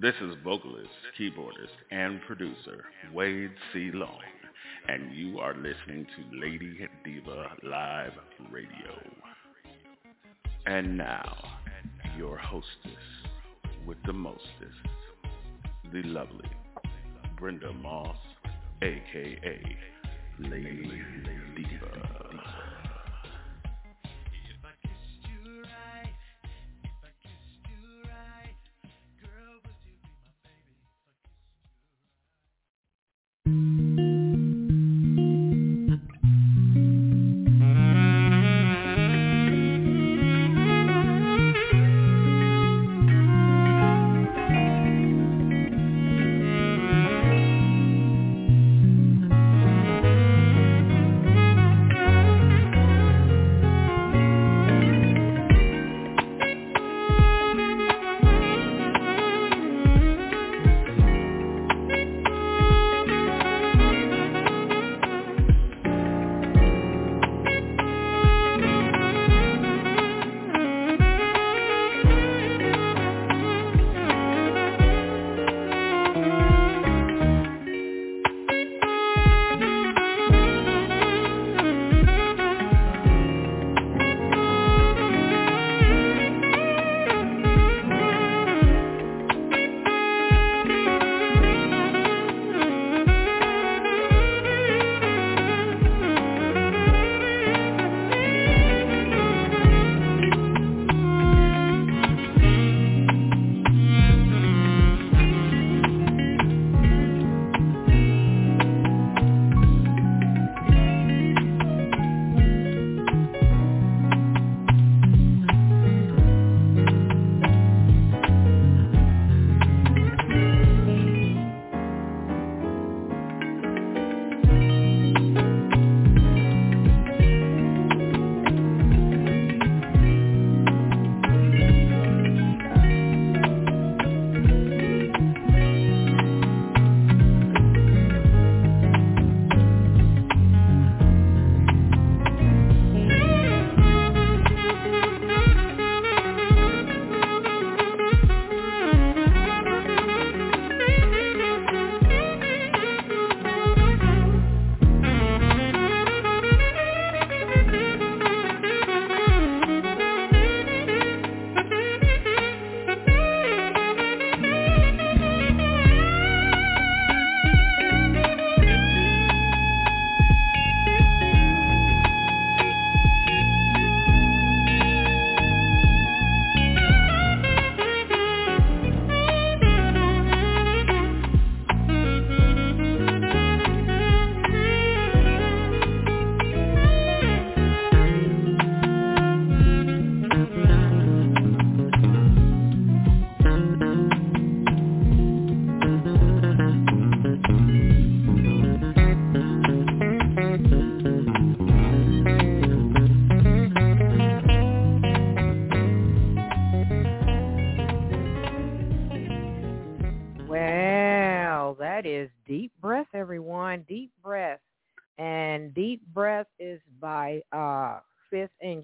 This is vocalist, keyboardist, and producer Wade C. Long, and you are listening to Lady Diva Live Radio. And now, your hostess with the mostest, the lovely Brenda Moss, aka Lady Diva.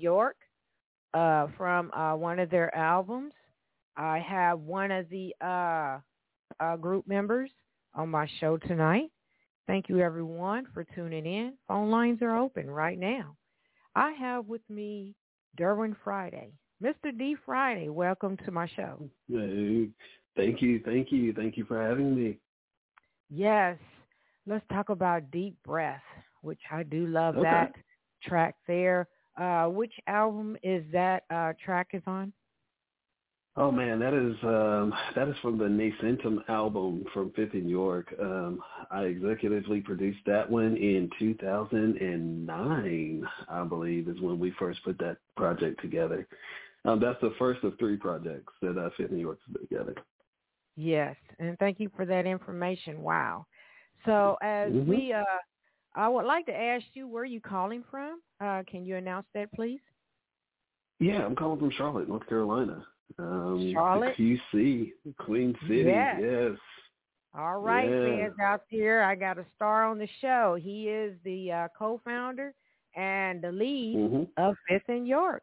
York uh, from uh, one of their albums. I have one of the uh, uh, group members on my show tonight. Thank you, everyone, for tuning in. Phone lines are open right now. I have with me Derwin Friday. Mr. D. Friday, welcome to my show. Hey, thank you, thank you, thank you for having me. Yes, let's talk about Deep Breath, which I do love Okay. that track there. Uh, which album is that uh, track is on? Oh man, that is um, that is from the Nascentum album from Fifth and York. Um, I executively produced that one in 2009, I believe, is when we first put that project together. Um, that's the first of three projects that uh, Fifth and York put together. Yes, and thank you for that information. Wow. So as Mhm. we, uh, I would like to ask you where are you calling from. Uh, can you announce that, please? Yeah, I'm calling from Charlotte, North Carolina. Um, Charlotte? the QC, Queen City. Yes. yes. All right, Yeah. fans out there, I got a star on the show. He is the uh, co-founder and the lead Mhm. of Fifth and York.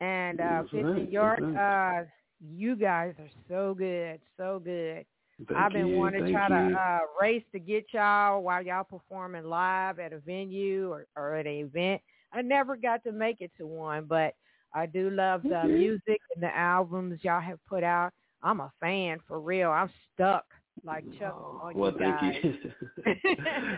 And uh, Fifth right, and York, that's uh, you guys are so good, so good. Thank I've been you, wanting to try you. to uh, race to get y'all while y'all performing live at a venue or, or at an event. I never got to make it to one, but I do love the Okay. music and the albums y'all have put out. I'm a fan for real. I'm stuck like Chuck Oh, on well, you thank guys. you.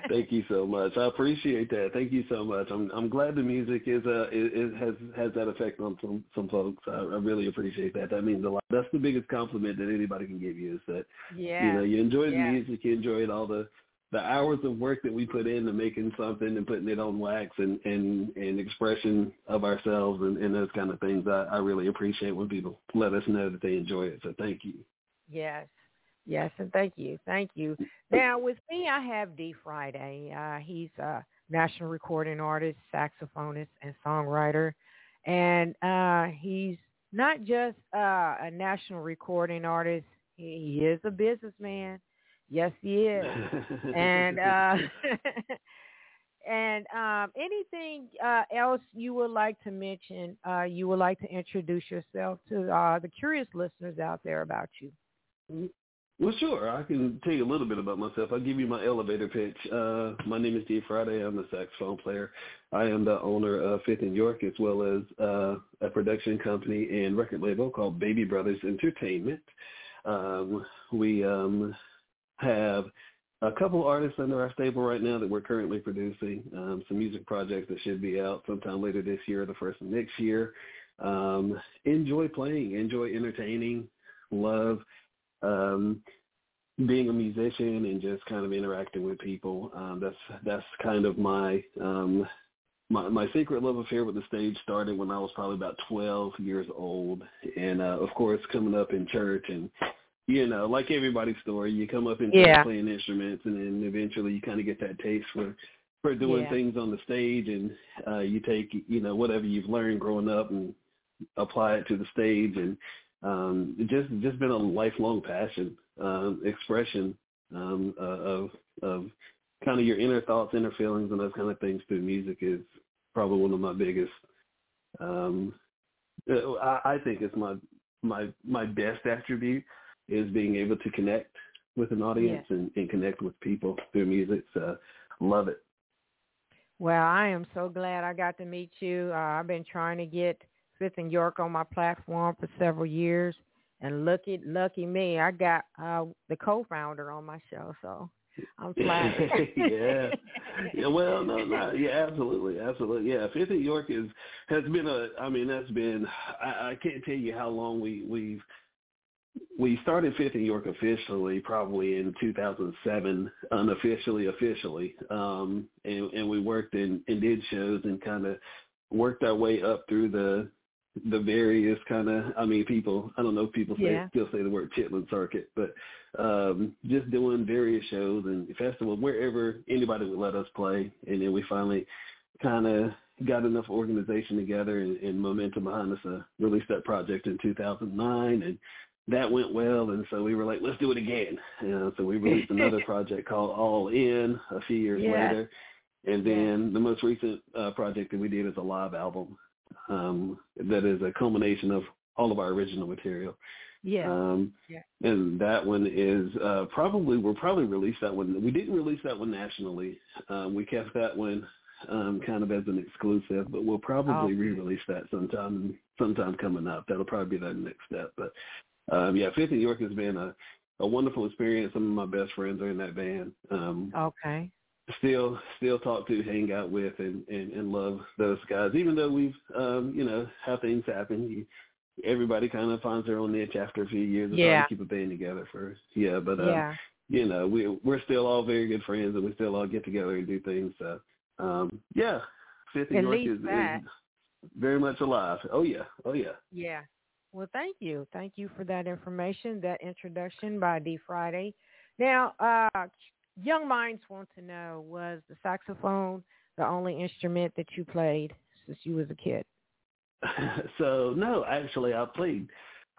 thank you so much. I appreciate that. Thank you so much. I'm I'm glad the music is uh it, is has has that effect on some some folks. I, I really appreciate that. That means a lot. That's the biggest compliment that anybody can give you is that Yeah. you know you enjoy the yeah. music, you enjoyed all the the hours of work that we put into making something and putting it on wax and and and expression of ourselves and, and those kind of things. I, I really appreciate when people let us know that they enjoy it. So thank you. Yes. Yes, and thank you. Thank you. Now, with me, I have D. Friday. Uh, he's a national recording artist, saxophonist, and songwriter. And uh, he's not just uh, a national recording artist. He, he is a businessman. Yes, he is. and uh, and um, anything uh, else you would like to mention? Uh, you would like to introduce yourself to uh, the curious listeners out there about you. Well, sure. I can tell you a little bit about myself. I'll give you my elevator pitch. Uh, my name is D. Friday. I'm a saxophone player. I am the owner of Fifth and York, as well as uh, a production company and record label called Baby Brothers Entertainment. Um, we um, have a couple artists under our stable right now that we're currently producing. Um, some music projects that should be out sometime later this year, or the first of next year. Um, enjoy playing, enjoy entertaining, love um, being a musician and just kind of interacting with people. Um, that's that's kind of my um, my my secret love affair with the stage started when I was probably about 12 years old, and uh, of course coming up in church and you know like everybody's story, you come up in church Yeah. playing instruments and then eventually you kind of get that taste for for doing Yeah. things on the stage and uh, you take you know whatever you've learned growing up and apply it to the stage and um it just just been a lifelong passion um expression um uh, of of kind of your inner thoughts inner feelings and those kind of things through music is probably one of my biggest um uh, I, I think it's my my my best attribute is being able to connect with an audience and, and connect with people through music so love it Well, I am so glad I got to meet you. Uh, I've been trying to get Fifth and York on my platform for several years, and lucky, lucky me, I got uh, the co-founder on my show, so I'm flattered. yeah. Yeah, well, no, no, yeah, absolutely, absolutely, yeah. Fifth and York is has been a. I mean, that's been. I, I can't tell you how long we we've we started Fifth and York officially probably in 2007, unofficially, officially, um, and and we worked and, and did shows and kind of worked our way up through the the various kind of. I mean, people. I don't know if people say Yeah. still say the word Chitlin circuit, but um, just doing various shows and festivals wherever anybody would let us play, and then we finally kind of got enough organization together and, and momentum behind us to release that project in 2009, and that went well, and so we were like, let's do it again. You know, so we released another project called All In a few years Yes. later, and then the most recent uh, project that we did is a live album um, that is a culmination of all of our original material. yeah, Um, Yeah. And that one is uh, probably we'll probably release that one. We didn't release that one nationally. Um, we kept that one um, kind of as an exclusive, but we'll probably Okay. re-release that sometime sometime coming up. That'll probably be the next step. But um, yeah, Fifth and York has been a, a wonderful experience. Some of my best friends are in that band. Um, okay, still still talk to, hang out with, and, and, and love those guys. Even though we've, um, you know, how things happen. You, everybody kind of finds their own niche after a few years of trying to keep a band together first. Yeah, but um, yeah, you know, we we're still all very good friends, and we still all get together and do things. So um, yeah, Fifth and York least is, very much alive. Oh yeah, oh yeah. yeah. Well, thank you, thank you for that information, that introduction by D Friday. Now, uh, young minds want to know: was the saxophone the only instrument that you played since you was a kid? so no, actually, I played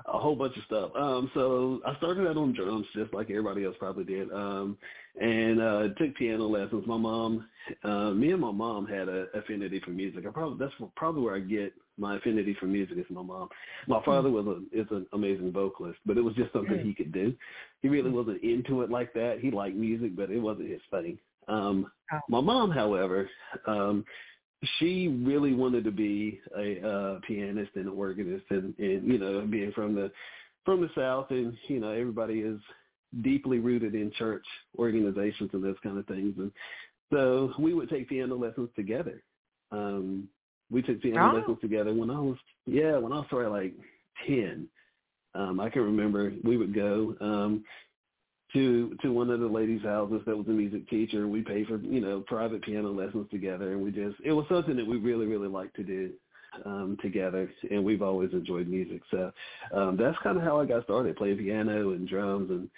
a whole bunch of stuff. Um, so I started out on drums, just like everybody else probably did, um, and uh, took piano lessons. My mom, uh, me and my mom had a affinity for music. I probably that's probably where I get my affinity for music is my mom. My father was a is an amazing vocalist, but it was just something he could do. He really wasn't into it like that. He liked music, but it wasn't his thing. Um, oh. My mom, however, um, she really wanted to be a uh, pianist and an organist, and, and you know, being from the from the South, and you know, everybody is deeply rooted in church organizations and those kind of things, and so we would take piano lessons together. Um, we took piano oh. lessons together when I was yeah when I was probably like ten. Um, I can remember we would go. Um, to to one of the ladies' houses that was a music teacher. We paid for you know private piano lessons together, and we just it was something that we really really liked to do um, together, and we've always enjoyed music. So um, that's kind of how I got started, playing piano and drums, and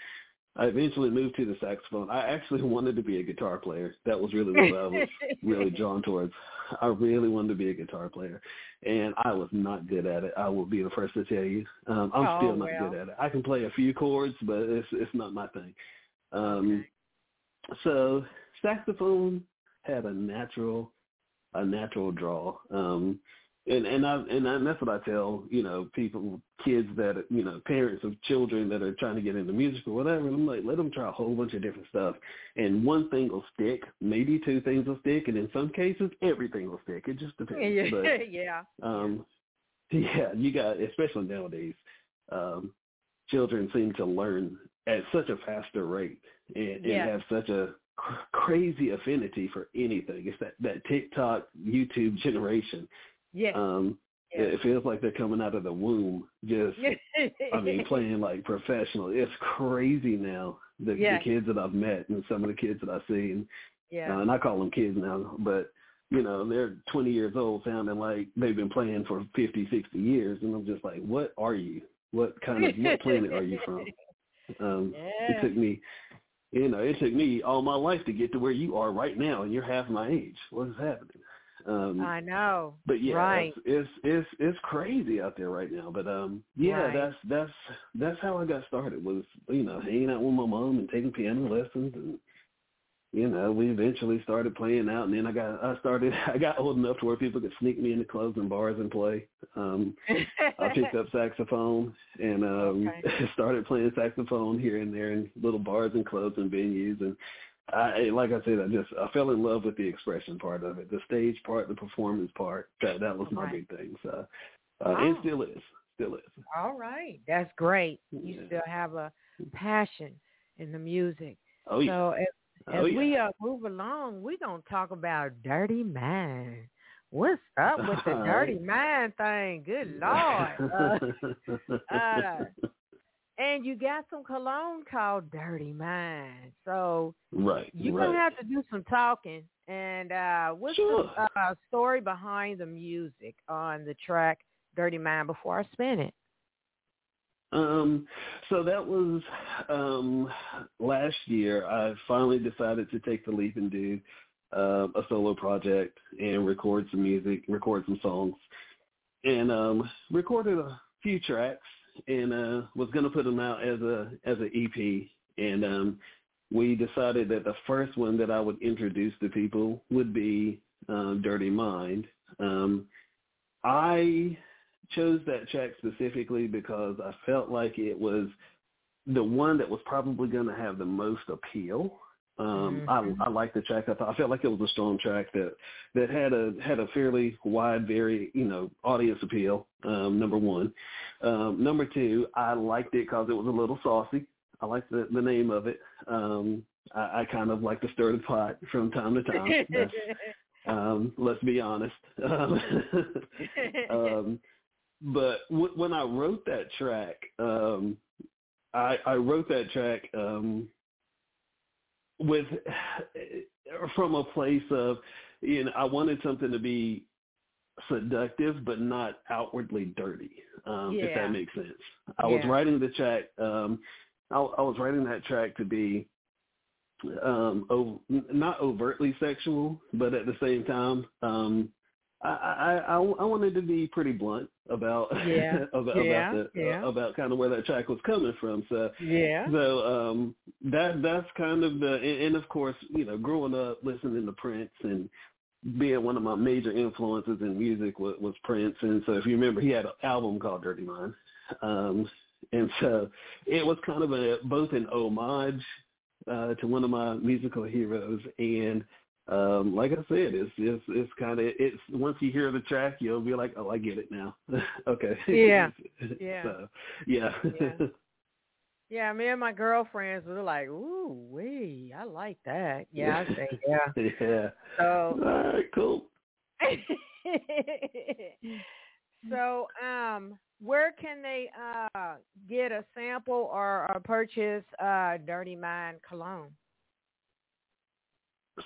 I eventually moved to the saxophone. I actually wanted to be a guitar player. That was really what I was really drawn towards. I really wanted to be a guitar player, and I was not good at it. I will be the first to tell you. Um, I'm oh, still not well. good at it. I can play a few chords, but it's it's not my thing. Um, okay. So saxophone had a natural a natural draw. Um, and and I and, I, and that's what I tell you know people, kids that you know parents of children that are trying to get into music or whatever. I'm like, let them try a whole bunch of different stuff, and one thing will stick, maybe two things will stick, and in some cases everything will stick. It just depends. Yeah, but, yeah. Um, yeah, you got especially nowadays. Um, children seem to learn at such a faster rate and, yeah. and have such a crazy affinity for anything. It's that that TikTok, YouTube generation yeah. Um, yeah. It feels like they're coming out of the womb. Just, I mean, playing like professional. It's crazy now. The, yeah. the kids that I've met and some of the kids that I've seen. Yeah. Uh, and I call them kids now, but you know, they're 20 years old sounding like they've been playing for 50, 60 years. And I'm just like, what are you? What kind of, what planet are you from? Um, yeah. It took me, you know, it took me all my life to get to where you are right now, and you're half my age. What is happening? Um, I know. But yeah, right. it's, it's it's it's crazy out there right now. But um, yeah, right. that's that's that's how I got started. Was you know hanging out with my mom and taking piano lessons, and you know we eventually started playing out. And then I got I started I got old enough to where people could sneak me into clubs and bars and play. Um, I picked up saxophone and um, okay. started playing saxophone here and there in little bars and clubs and venues and I like I said, I just I fell in love with the expression part of it, the stage part, the performance part. That that was my right. big thing. So, uh, wow. and still is, still is. All right, that's great. You yeah. still have a passion in the music. Oh yeah. So as, oh, as yeah. we uh, move along, we're gonna talk about Dirty Mind. What's up with the Dirty Mind thing? Good lord. Uh, uh, and you got some cologne called Dirty Mind. So right, you're right. gonna have to do some talking. And uh, what's sure. the uh, story behind the music on the track Dirty Mind before I spin it? Um, so that was um, last year. I finally decided to take the leap and do uh, a solo project and record some music, record some songs, and um, recorded a few tracks and uh, was going to put them out as a as an EP. And um, we decided that the first one that I would introduce to people would be uh, Dirty Mind. Um, I chose that track specifically because I felt like it was the one that was probably going to have the most appeal um, mm-hmm. I, I like the track. I thought I felt like it was a strong track that that had a had a fairly wide, very you know audience appeal. Um, number one, um, number two, I liked it because it was a little saucy. I liked the the name of it. Um, I, I kind of like to stir the pot from time to time. um, let's be honest. Um, um, but w- when I wrote that track, um, I, I wrote that track. Um, with from a place of you know I wanted something to be seductive but not outwardly dirty. Um, yeah. If that makes sense. I yeah. was writing the track. Um, I, I was writing that track to be um, ov- not overtly sexual, but at the same time, um, I, I I wanted to be pretty blunt about yeah. about yeah. about, the, yeah. uh, about kind of where that track was coming from. So yeah. So um that that's kind of the and, and of course you know growing up listening to Prince and being one of my major influences in music was, was Prince and so if you remember he had an album called Dirty Mind. Um and so it was kind of a both an homage uh, to one of my musical heroes and um, like I said, it's it's it's kind of it's once you hear the track, you'll be like, oh, I get it now. okay. Yeah. Yeah. so, yeah. yeah. Yeah, me and my girlfriends were like, "Ooh, wee, I like that." Yeah, I say yeah. yeah. So. All right, cool. so, um, where can they uh get a sample or, or purchase uh Dirty Mind cologne?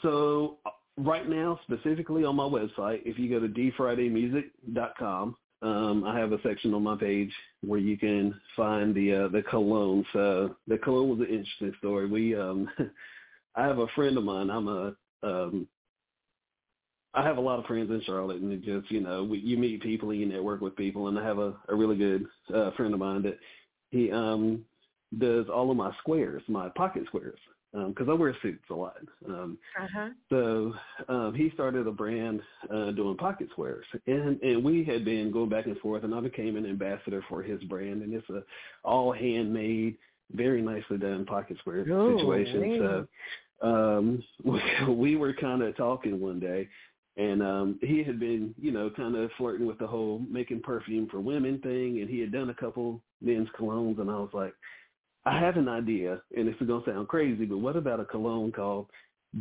So uh, right now, specifically on my website, if you go to dfridaymusic.com, um, I have a section on my page where you can find the uh, the cologne. So the cologne was an interesting story. We, um, I have a friend of mine. I'm a, um, I have a lot of friends in Charlotte, and it just you know, we, you meet people and you network with people. And I have a, a really good uh, friend of mine that he um, does all of my squares, my pocket squares because um, I wear suits a lot. Um, uh-huh. So um, he started a brand uh, doing pocket squares, and and we had been going back and forth, and I became an ambassador for his brand, and it's a all handmade, very nicely done pocket square Ooh, situation. man. So um, we, we were kind of talking one day. And um he had been, you know, kind of flirting with the whole making perfume for women thing, and he had done a couple men's colognes, and I was like, I have an idea, and it's going to sound crazy, but what about a cologne called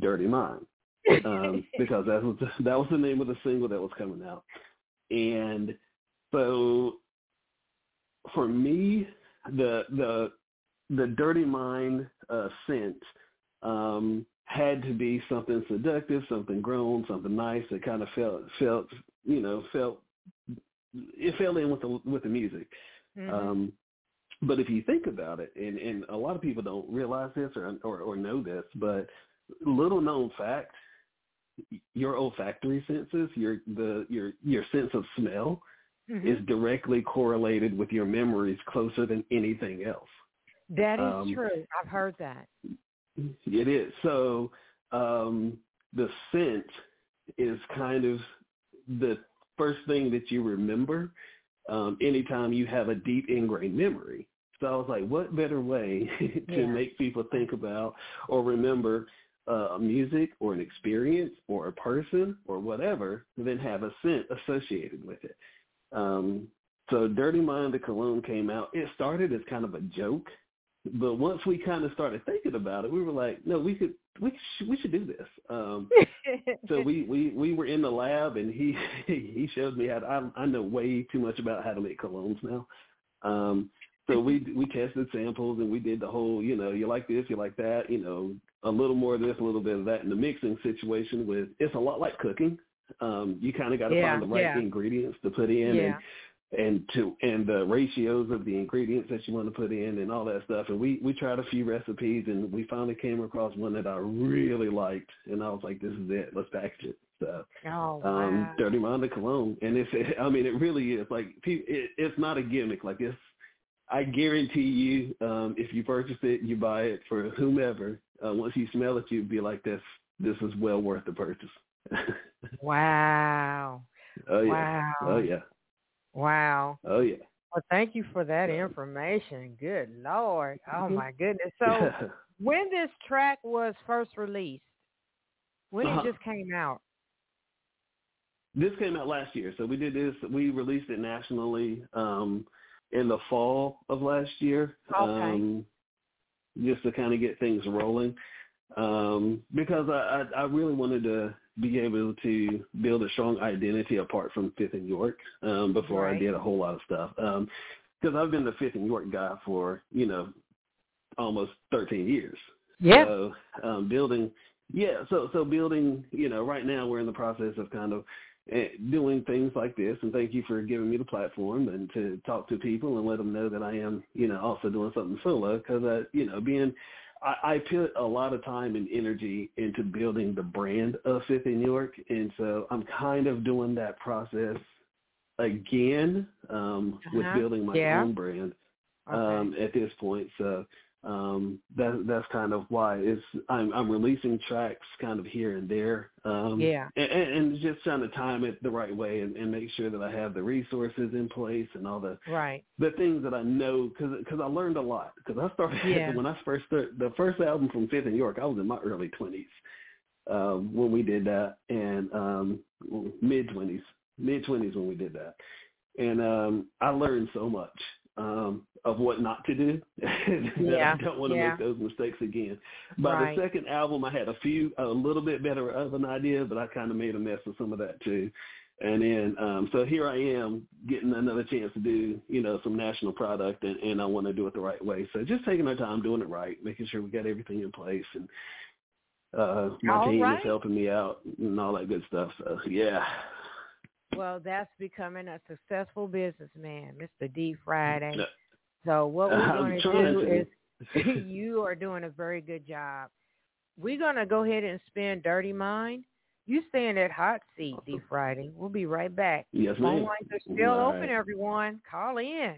Dirty Mind? Um, because that was that was the name of the single that was coming out, and so for me, the the the Dirty Mind uh, scent um, had to be something seductive, something grown, something nice that kind of felt felt you know felt it fell in with the with the music. Mm-hmm. Um, but if you think about it, and, and a lot of people don't realize this or, or, or know this, but little known fact, your olfactory senses, your the your your sense of smell, Mhm. is directly correlated with your memories closer than anything else. That is um, true. I've heard that. It is. So um, the scent is kind of the first thing that you remember um, anytime you have a deep ingrained memory. So I was like, what better way to Yeah. make people think about or remember uh, music or an experience or a person or whatever than have a scent associated with it. Um, so Dirty Mind, the cologne came out. It started as kind of a joke, but once we kind of started thinking about it, we were like, no, we could, we should, we should do this. Um, so we, we, we were in the lab and he, he showed me how to, I, I know way too much about how to make colognes now. Um, so we, we tested samples and we did the whole, you know, you like this, you like that, you know, a little more of this, a little bit of that in the mixing situation with, it's a lot like cooking. Um, you kind of got to Yeah, find the right yeah. ingredients to put in yeah. and, and to, and the ratios of the ingredients that you want to put in and all that stuff. And we, we tried a few recipes and we finally came across one that I really liked. And I was like, this is it. Let's package it. So, Oh wow. um, Dirty Mind of Cologne. And it's, I mean, it really is like, it, it's not a gimmick. Like it's, I guarantee you, um, if you purchase it, you buy it for whomever. Uh, once you smell it, you'd be like, "This, this is well worth the purchase." Wow. oh yeah, Wow. oh yeah, Wow. oh yeah. Well, thank you for that information. Good Lord. Oh Mhm. my goodness. So when this track was first released, when Uh-huh. it just came out. this came out last year, so we did this. We released it nationally um, in the fall of last year, Okay. um, just to kind of get things rolling. Um, because I, I, I really wanted to be able to build a strong identity apart from Fifth and York um, before I did a whole lot of stuff. Because I've been the Fifth and York guy for you know almost 13 years. Yeah. So um, building, yeah. So so building, you know, right now we're in the process of kind of eh, doing things like this. And thank you for giving me the platform and to talk to people and let them know that I am, you know, also doing something solo because, uh, you know, being I, I put a lot of time and energy into building the brand of Fifth and York, and so I'm kind of doing that process again um, uh-huh. with building my yeah. own brand um, okay. at this point. So um, that that's kind of why it's I'm I'm releasing tracks kind of here and there. Um, yeah, and, and just trying to time it the right way and, and make sure that I have the resources in place and all the right the things that I know because because I learned a lot because I started yeah. when I first started the first album from Fifth and York I was in my early twenties um, when we did that and um, mid twenties mid twenties when we did that and um, I learned so much um, of what not to do. yeah. I don't want to yeah. make those mistakes again. By right. the second album, I had a few, a little bit better of an idea, but I kind of made a mess of some of that too. And then, um, so here I am getting another chance to do, you know, some national product and, and I want to do it the right way. So just taking our time doing it right, making sure we got everything in place and, uh, my all team right. is helping me out and all that good stuff. So yeah. Well, that's becoming a successful businessman, Mr. D mm, Friday. So what we're going to do is you are doing a very good job. We're going to go ahead and spin Dirty Mind. You stay in that hot seat, D Friday. We'll be right back. Yes, Phone ma'am. lines are still right. open, everyone. Call in.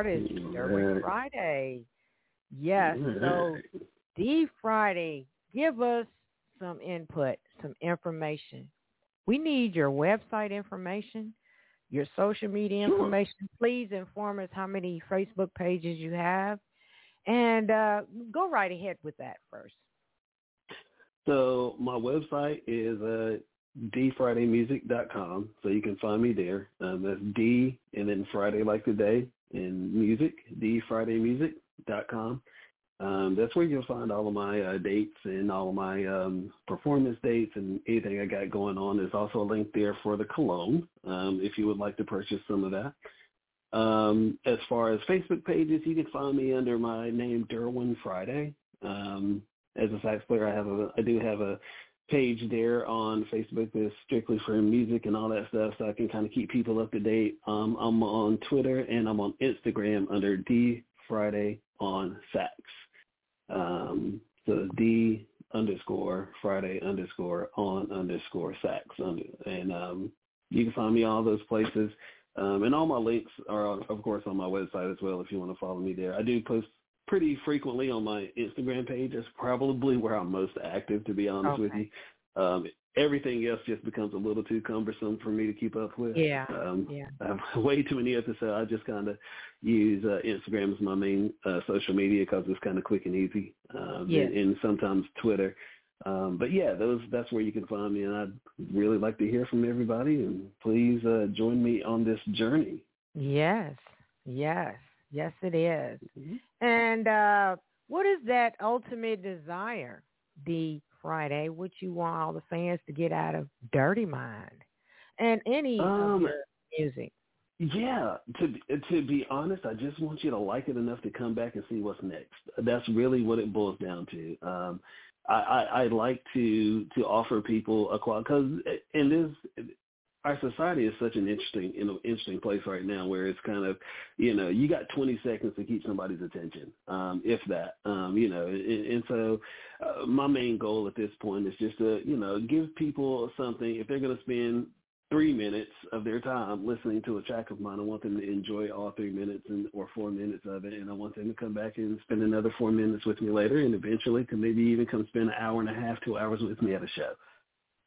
artist Friday. Yes, so D Friday, give us some input, some information. We need your website information, your social media information. Please inform us how many Facebook pages you have, and uh, go right ahead with that first. So my website is uh, dfridaymusic.com, so you can find me there. Um, that's D and then Friday like the day and music, dfridaymusic.com. Um, that's where you'll find all of my uh, dates and all of my um, performance dates and anything I got going on. There's also a link there for the cologne um, if you would like to purchase some of that. Um, as far as Facebook pages, you can find me under my name Derwin Friday. Um, as a sax player, I have a I do have a page there on Facebook that's strictly for music and all that stuff, so I can kind of keep people up to date. Um, I'm on Twitter and I'm on Instagram under D Friday on Sax. Um, so D underscore Friday underscore on underscore sax under, and um, you can find me all those places. Um, and all my links are, of course, on my website as well if you want to follow me there. I do post pretty frequently on my Instagram page. That's probably where I'm most active, to be honest okay. with you. Um, everything else just becomes a little too cumbersome for me to keep up with. Yeah. Um, yeah. I have way too many episodes. I just kind of use uh, Instagram as my main uh, social media because it's kind of quick and easy. Um, yeah. and, and sometimes Twitter. Um, but yeah, those that's where you can find me, and I'd really like to hear from everybody. And please uh, join me on this journey. Yes, yes, yes, it is. Mm-hmm. And uh, what is that ultimate desire, D Friday? What you want all the fans to get out of Dirty Mind and any um, of your music? Yeah, to to be honest, I just want you to like it enough to come back and see what's next. That's really what it boils down to. Um, I, I, I like to to offer people a quality because in this our society is such an interesting you know interesting place right now where it's kind of you know you got 20 seconds to keep somebody's attention um if that um you know and, and so uh, my main goal at this point is just to you know give people something if they're going to spend three minutes of their time listening to a track of mine. I want them to enjoy all three minutes and or four minutes of it, and I want them to come back and spend another four minutes with me later, and eventually to maybe even come spend an hour and a half, two hours with me at a show.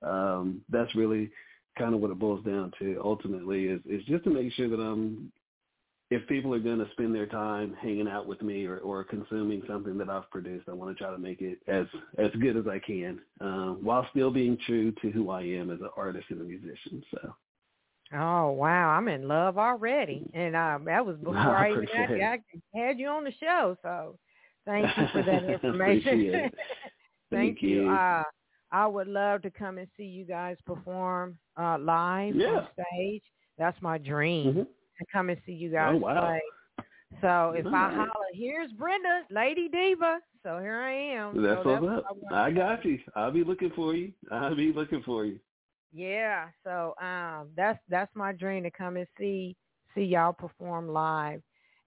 Um, that's really kind of what it boils down to. Ultimately, is is just to make sure that I'm if people are going to spend their time hanging out with me or, or consuming something that I've produced, I want to try to make it as as good as I can, um, while still being true to who I am as an artist and a musician. So. Oh wow, I'm in love already, and um, that was before I, I even had, I had you on the show. So, thank you for that information. thank, thank, you. you. Uh, I would love to come and see you guys perform uh, live yeah. on stage. That's my dream. Mm-hmm to come and see you guys oh, wow. play. So if All I holler, here's Brenda, Lady Diva. So here I am. That's so what's up. I, I got you. I'll be looking for you. I'll be looking for you. Yeah. So um, that's that's my dream to come and see see y'all perform live.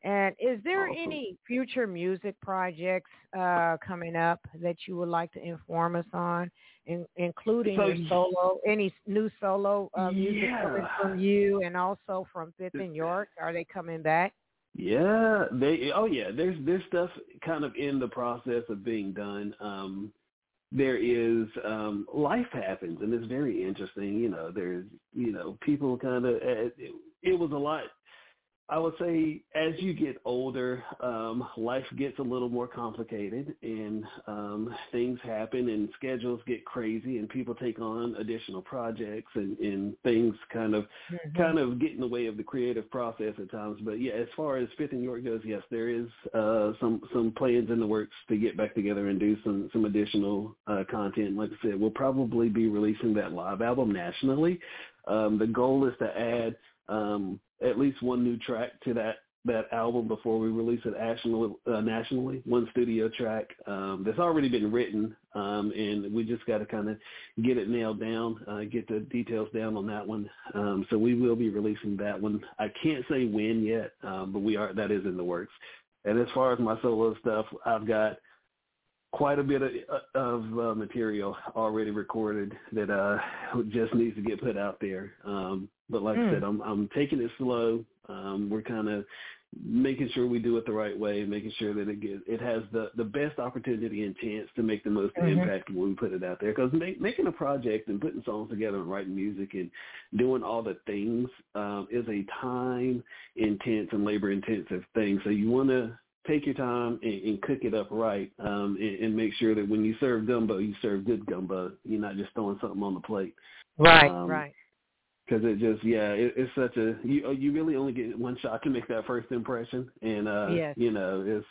And is there awesome. any future music projects uh, coming up that you would like to inform us on, in, including so, your solo, any new solo uh, music yeah. coming from you, and also from Fifth and York? Are they coming back? Yeah, they. Oh yeah, there's there's stuff kind of in the process of being done. Um, there is um, life happens, and it's very interesting. You know, there's you know people kind of. It, it was a lot I would say as you get older, um, life gets a little more complicated and um, things happen and schedules get crazy and people take on additional projects and, and things kind of mm-hmm. kind of get in the way of the creative process at times. But yeah, as far as Fifth and York goes, yes, there is uh, some some plans in the works to get back together and do some some additional uh, content. Like I said, we'll probably be releasing that live album nationally. Um, the goal is to add um, at least one new track to that that album before we release it nationally. Uh, nationally, one studio track um, that's already been written, um, and we just got to kind of get it nailed down, uh, get the details down on that one. Um, so we will be releasing that one. I can't say when yet, um, but we are that is in the works. And as far as my solo stuff, I've got quite a bit of, of uh, material already recorded that uh, just needs to get put out there. Um, but like Mm. I said, I'm I'm taking it slow. Um, we're kind of making sure we do it the right way, making sure that it gets, it has the the best opportunity and chance to make the most mm-hmm. impact when we put it out there. Because make, making a project and putting songs together and writing music and doing all the things um, is a time intense and labor intensive thing. So you want to take your time and, and cook it up right, um, and, and make sure that when you serve gumbo, you serve good gumbo. You're not just throwing something on the plate. Right, um, right because it just yeah it, it's such a you you really only get one shot to make that first impression. And uh yes. you know it's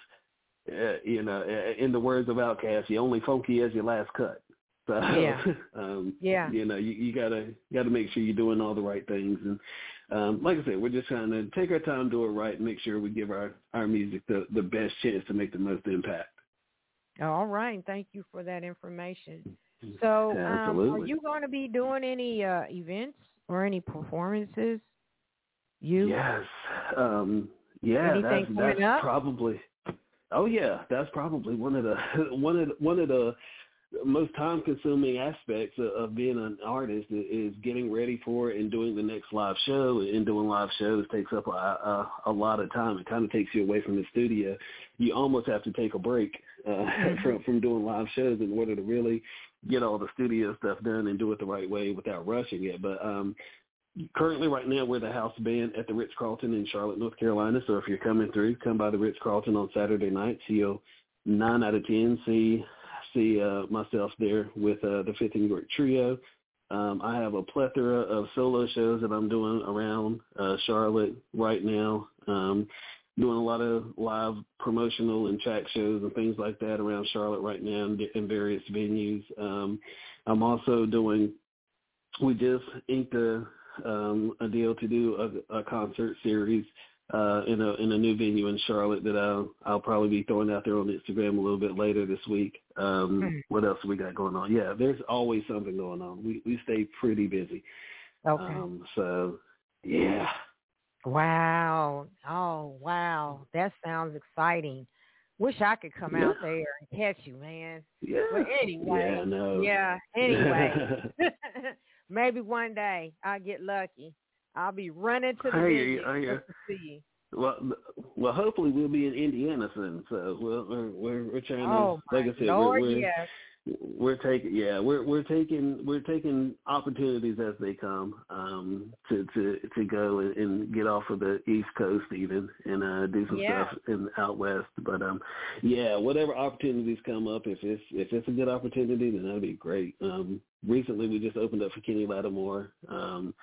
uh, you know in the words of Outkast you only funky as your last cut. So yeah. um yeah. you know you, you gotta gotta make sure you're doing all the right things. And um like I said we're just trying to take our time do it right and make sure we give our our music the the best chance to make the most impact. All right. Thank you for that information. So um, are you going to be doing any uh events or any performances? You? Yes. Um, yeah, Anything that's, that's probably. Oh yeah, that's probably one of the one of the, one of the most time consuming aspects of, of being an artist is getting ready for it and doing the next live show and doing live shows takes up a, a, a lot of time. It kind of takes you away from the studio. You almost have to take a break uh, from from doing live shows in order to really get all the studio stuff done and do it the right way without rushing it. But um currently right now we're the house band at the Ritz Carlton in Charlotte, North Carolina. So if you're coming through, come by the Ritz Carlton on Saturday night. So you'll nine out of ten see see uh myself there with uh the Fifth and York Trio. Um, I have a plethora of solo shows that I'm doing around uh, Charlotte right now. Um, doing a lot of live promotional and track shows and things like that around Charlotte right now in, in various venues. Um, I'm also doing. We just inked a um, a deal to do a, a concert series uh, in a in a new venue in Charlotte that I'll I'll probably be throwing out there on Instagram a little bit later this week. Um, mm-hmm. What else we got going on? Yeah, there's always something going on. We we stay pretty busy. Okay. Um, so yeah, Wow. Oh, wow. That sounds exciting. Wish I could come yeah. out there and catch you, man. Yeah. But anyway. Yeah, no. yeah anyway. Maybe one day I'll get lucky. I'll be running to the I I uh, to see you. Well, well, hopefully we'll be in Indiana soon. So we're we're we're trying to, oh, like I said, Lord, we're, we're yes we're taking yeah we're we're taking we're taking opportunities as they come um to to to go and, and get off of the east coast even and uh do some yeah. stuff in out west. But um yeah whatever opportunities come up if it's if it's a good opportunity then that'd be great. Um recently we just opened up for kenny lattimore. Um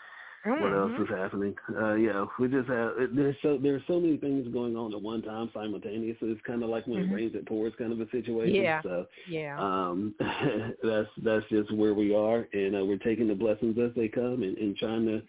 Mm-hmm. What else is happening? Uh, yeah, we just have there's so there's so many things going on at one time simultaneously. It's kind of like when mm-hmm. it rains, it pours, kind of a situation. Yeah. So yeah, um, that's that's just where we are, and uh, we're taking the blessings as they come, and, and trying to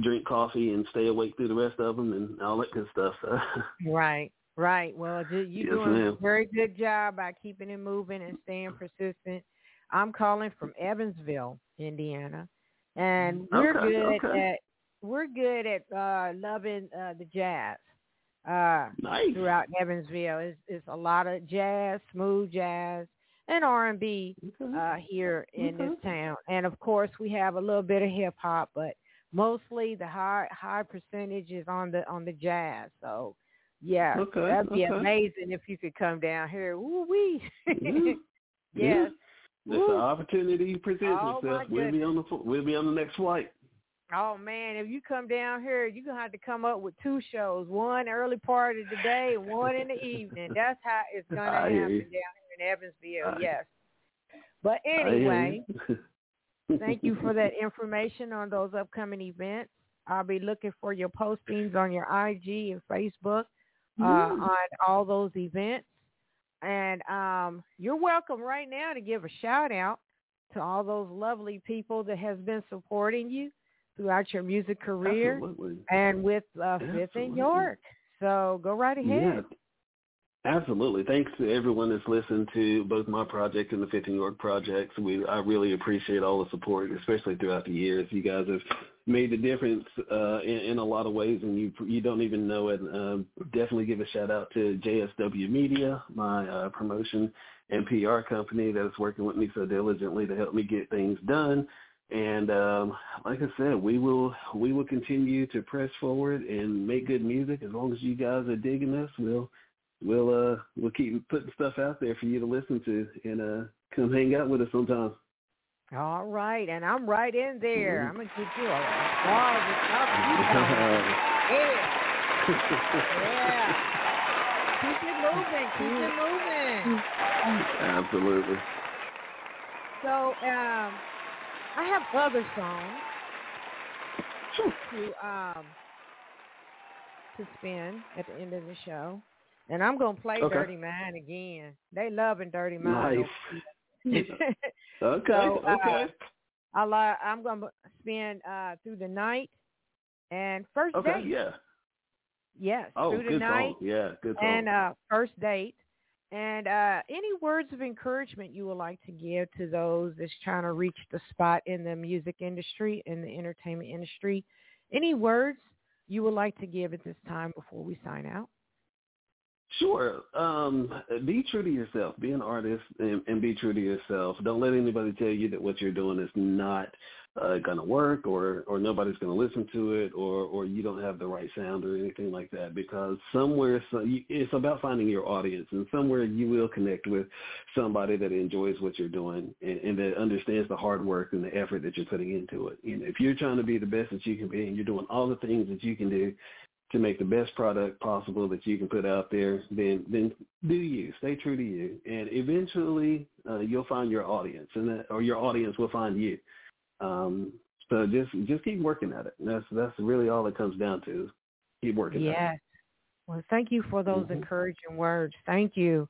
drink coffee and stay awake through the rest of them, and all that good stuff. So. Right. Right. Well, you're yes, doing ma'am. a very good job by keeping it moving and staying persistent. I'm calling from Evansville, Indiana and we're okay, good okay. at we're good at uh loving uh the jazz uh nice. throughout Evansville. It's, it's a lot of jazz, smooth jazz, and R and B uh here in okay. this town. And of course, we have a little bit of hip hop, but mostly the high high percentage is on the on the jazz. So yeah, that'd be amazing if you could come down here. Ooh wee. yeah. yes. It's an opportunity presents Oh, itself. We'll be on the we'll be on the next flight. Oh man, if you come down here, you're gonna have to come up with two shows, one early part of the day and one in the evening. That's how it's gonna I happen down here in Evansville. I- yes. But anyway, thank you for that information on those upcoming events. I'll be looking for your postings on your IG and Facebook uh, on all those events. And um, you're welcome right now to give a shout out to all those lovely people that has been supporting you throughout your music career Absolutely. and with uh, Fifth and York. So go right ahead. Yeah. Absolutely. Thanks to everyone that's listened to both my project and the Fifth York projects. We I really appreciate all the support, especially throughout the years. You guys have made the difference uh, in, in a lot of ways, and you you don't even know it. Um, definitely give a shout out to JSW Media, my uh, promotion and PR company that is working with me so diligently to help me get things done And um, like I said, we will we will continue to press forward and make good music as long as you guys are digging us. We'll we'll uh we'll keep putting stuff out there for you to listen to and uh come hang out with us sometime. All right, and I'm right in there. Mm-hmm. I'm gonna give you a applause. yeah. yeah. Keep it moving. Keep it moving. Absolutely. So, um, I have other songs to um to spin at the end of the show, and I'm gonna play okay. "Dirty Mind" again. They loving "Dirty Mind." Nice. okay. So, uh, okay. Uh, I'm gonna spend uh, through the night and first okay, date. Yeah. Yes. Oh, through the good night. song. Yeah, good song. And uh, first date. And uh, any words of encouragement you would like to give to those that's trying to reach the spot in the music industry, in the entertainment industry? Any words you would like to give at this time before we sign out? Sure. Um, be true to yourself. Be an artist and, and, be true to yourself. Don't let anybody tell you that what you're doing is not uh, going to work or, or nobody's going to listen to it or, or you don't have the right sound or anything like that because somewhere so it's about finding your audience and somewhere you will connect with somebody that enjoys what you're doing and, and that understands the hard work and the effort that you're putting into it. You know, if you're trying to be the best that you can be and you're doing all the things that you can do to make the best product possible that you can put out there, then then do you. Stay true to you, and eventually uh, you'll find your audience, and that, or your audience will find you. Um, so just just keep working at it. That's that's really all it comes down to. Keep working. Yes. Well, thank you for those mm-hmm. encouraging words. Thank you.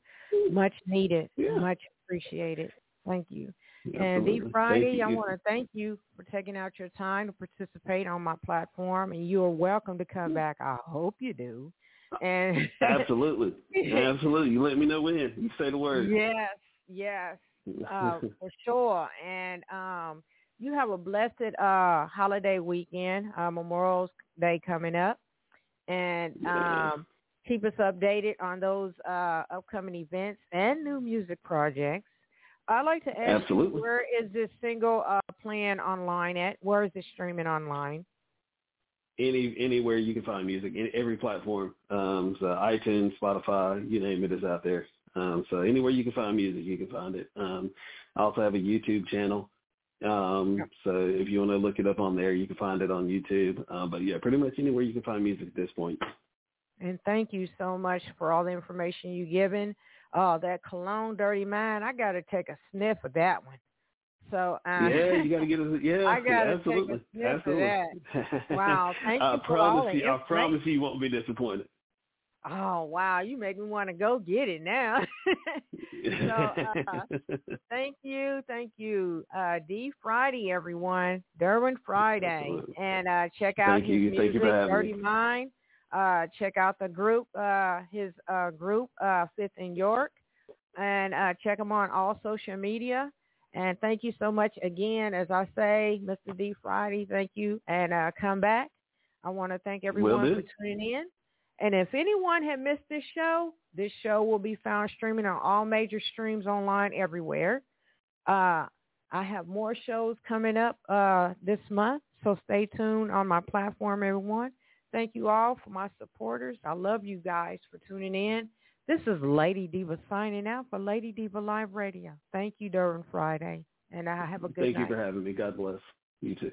Much needed. Yeah. Much appreciated. Thank you. And D Friday, I want to thank you for taking out your time to participate on my platform, and you are welcome to come back. I hope you do. And absolutely, absolutely. You let me know when. You say the word. Yes, yes, uh, for sure. And um, you have a blessed uh, holiday weekend, uh, Memorial Day coming up, and um, keep us updated on those uh, upcoming events and new music projects. I'd like to ask Absolutely. you, where is this single uh, playing online at? Where is it streaming online? Any anywhere you can find music, in every platform. Um, so iTunes, Spotify, you name it is out there. Um, so anywhere you can find music, you can find it. Um, I also have a YouTube channel. Um, so if you want to look it up on there, you can find it on YouTube. Uh, but yeah, pretty much anywhere you can find music at this point. And thank you so much for all the information you've given. Oh, that cologne, dirty mind. I got to take a sniff of that one. So um, yeah, you got to get a yeah. I got to take a sniff absolutely. of that. Wow, thank I you for promise all you. I promise you, you won't be disappointed. Oh wow, you make me want to go get it now. so uh, thank you, thank you, uh, D Friday, everyone, Derwin Friday, and uh, check out thank his you. music, Thank you for having Dirty me. Mind. Uh, check out the group, uh, his uh, group, uh, Fifth and York, and uh, check him on all social media. And thank you so much again, as I say, Mr. D Friday. Thank you, and uh, come back. I want to thank everyone for tuning in. And if anyone had missed this show, this show will be found streaming on all major streams online everywhere. Uh, I have more shows coming up uh, this month, so stay tuned on my platform, everyone. Thank you all for my supporters. I love you guys for tuning in. This is Lady Diva signing out for Lady Diva Live Radio. Thank you, Derwin Friday, and I have a good Thank night. you for having me. God bless. You too.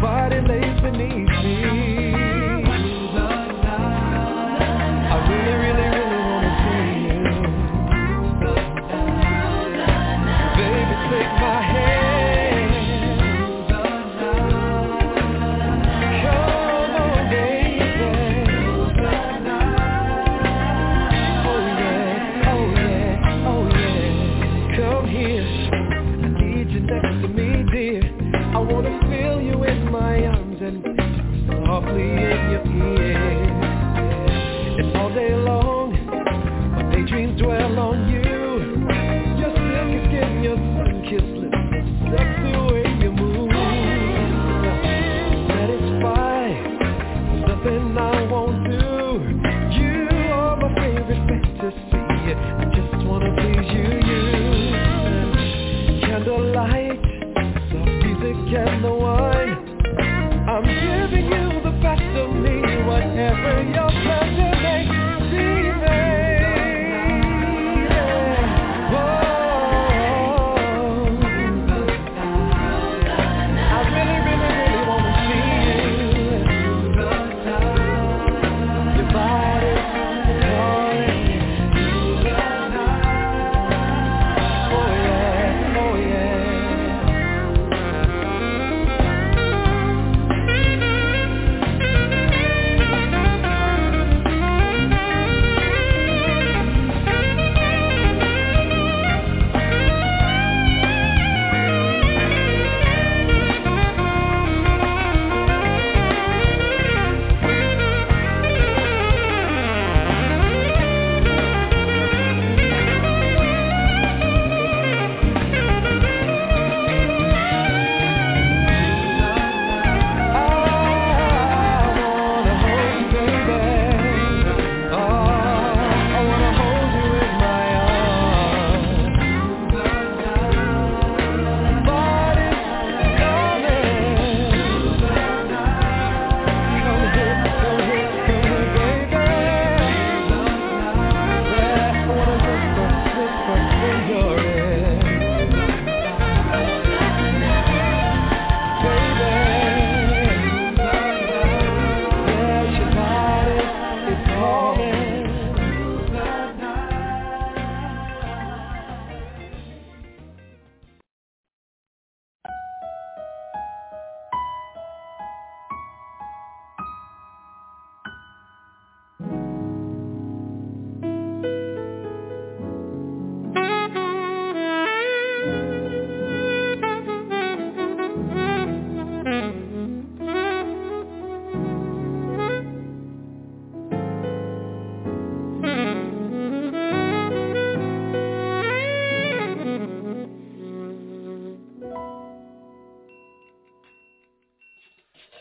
Body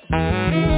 Thank you.